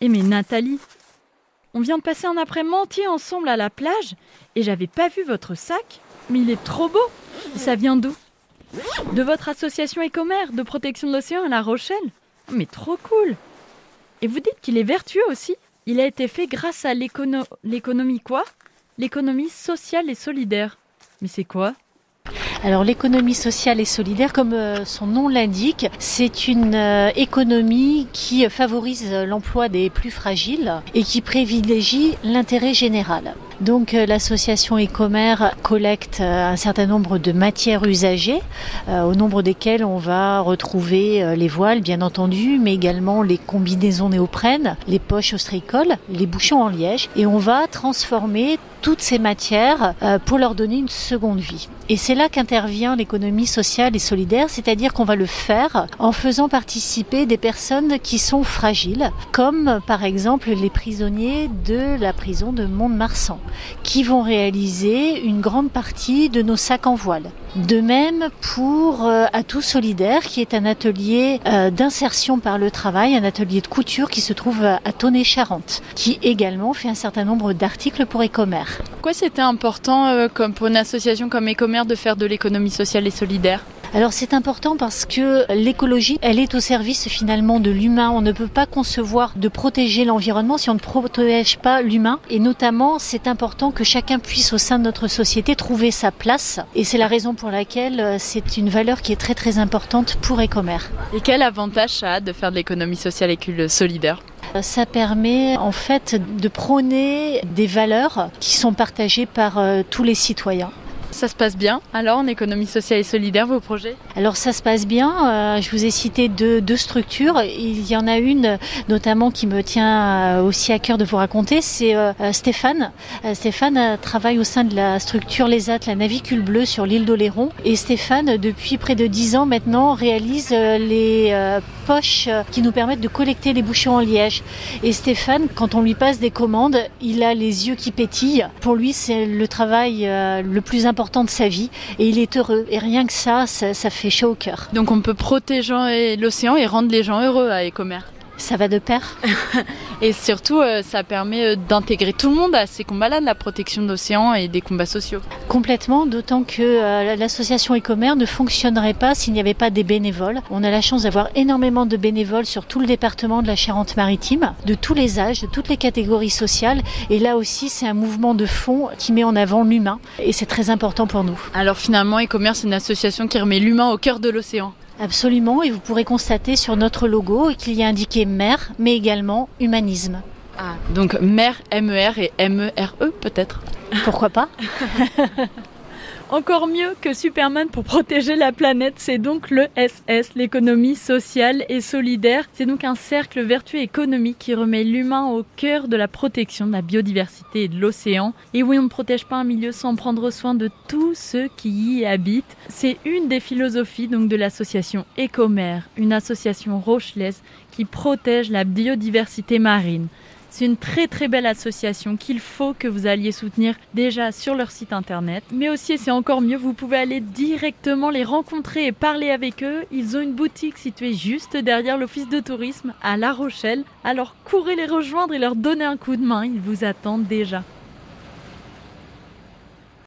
Et mais Nathalie, on vient de passer un après-midi ensemble à la plage et j'avais pas vu votre sac, mais il est trop beau. Ça vient d'où? De votre association Écomère de protection de l'océan à La Rochelle? Mais trop cool! Et vous dites qu'il est vertueux aussi. Il a été fait grâce à l'économie quoi? L'économie sociale et solidaire. Mais c'est quoi? Alors l'économie sociale et solidaire, comme euh, son nom l'indique, c'est une euh, économie qui favorise l'emploi des plus fragiles et qui privilégie l'intérêt général. Donc euh, l'association Ecomère collecte un certain nombre de matières usagées, au nombre desquelles on va retrouver les voiles bien entendu, mais également les combinaisons néoprènes, les poches ostréicoles, les bouchons en liège, et on va transformer toutes ces matières pour leur donner une seconde vie. Et c'est là qu'intervient l'économie sociale et solidaire, c'est-à-dire qu'on va le faire en faisant participer des personnes qui sont fragiles, comme par exemple les prisonniers de la prison de Mont-de-Marsan, qui vont réaliser une grande partie de nos sacs en voile. De même pour euh, Atout Solidaire, qui est un atelier euh, d'insertion par le travail, un atelier de couture qui se trouve à Tonnet-Charente, qui également fait un certain nombre d'articles pour Écomère. Pourquoi c'était important euh, pour une association comme Écomère de faire de l'économie sociale et solidaire? Alors c'est important parce que l'écologie, elle est au service finalement de l'humain. On ne peut pas concevoir de protéger l'environnement si on ne protège pas l'humain. Et notamment, c'est important que chacun puisse au sein de notre société trouver sa place. Et c'est la raison pour laquelle euh, c'est une valeur qui est très très importante pour Ecomère. Et quel avantage ça a de faire de l'économie sociale et solidaire? Ça permet en fait de prôner des valeurs qui sont partagées par euh, tous les citoyens. Ça se passe bien alors en économie sociale et solidaire, vos projets Alors ça se passe bien. Euh, je vous ai cité deux, structures. Il y en a une notamment qui me tient euh, aussi à cœur de vous raconter, c'est euh, Stéphane. Stéphane travaille au sein de la structure l'ESAT, la navicule bleue sur l'île d'Oléron. Et Stéphane, depuis près de dix ans maintenant, réalise les poches qui nous permettent de collecter les bouchons en liège. Et Stéphane, quand on lui passe des commandes, il a les yeux qui pétillent. Pour lui, c'est le travail le plus important de sa vie et il est heureux. Et rien que ça, ça, ça fait chaud au cœur. Donc on peut protéger l'océan et rendre les gens heureux à Écomère ça va de pair? et surtout, euh, ça permet euh, d'intégrer tout le monde à ces combats-là, de la protection de l'océan et des combats sociaux. Complètement, d'autant que euh, l'association Écomère ne fonctionnerait pas s'il n'y avait pas des bénévoles. On a la chance d'avoir énormément de bénévoles sur tout le département de la Charente-Maritime, de tous les âges, de toutes les catégories sociales. Et là aussi, c'est un mouvement de fond qui met en avant l'humain. Et c'est très important pour nous. Alors finalement, Écomère, c'est une association qui remet l'humain au cœur de l'océan. Absolument, et vous pourrez constater sur notre logo qu'il y a indiqué mer, mais également humanisme. Ah, donc mer, M-E-R et M-E-R-E peut-être? Pourquoi pas? Encore mieux que Superman pour protéger la planète, c'est donc le SS, l'économie sociale et solidaire. C'est donc un cercle vertueux économique qui remet l'humain au cœur de la protection de la biodiversité et de l'océan. Et oui, on ne protège pas un milieu sans prendre soin de tous ceux qui y habitent. C'est une des philosophies donc de l'association Écomère, une association rochelaise qui protège la biodiversité marine. C'est une très très belle association qu'il faut que vous alliez soutenir déjà sur leur site internet. Mais aussi, et c'est encore mieux, vous pouvez aller directement les rencontrer et parler avec eux. Ils ont une boutique située juste derrière l'office de tourisme à La Rochelle. Alors courez les rejoindre et leur donner un coup de main, ils vous attendent déjà.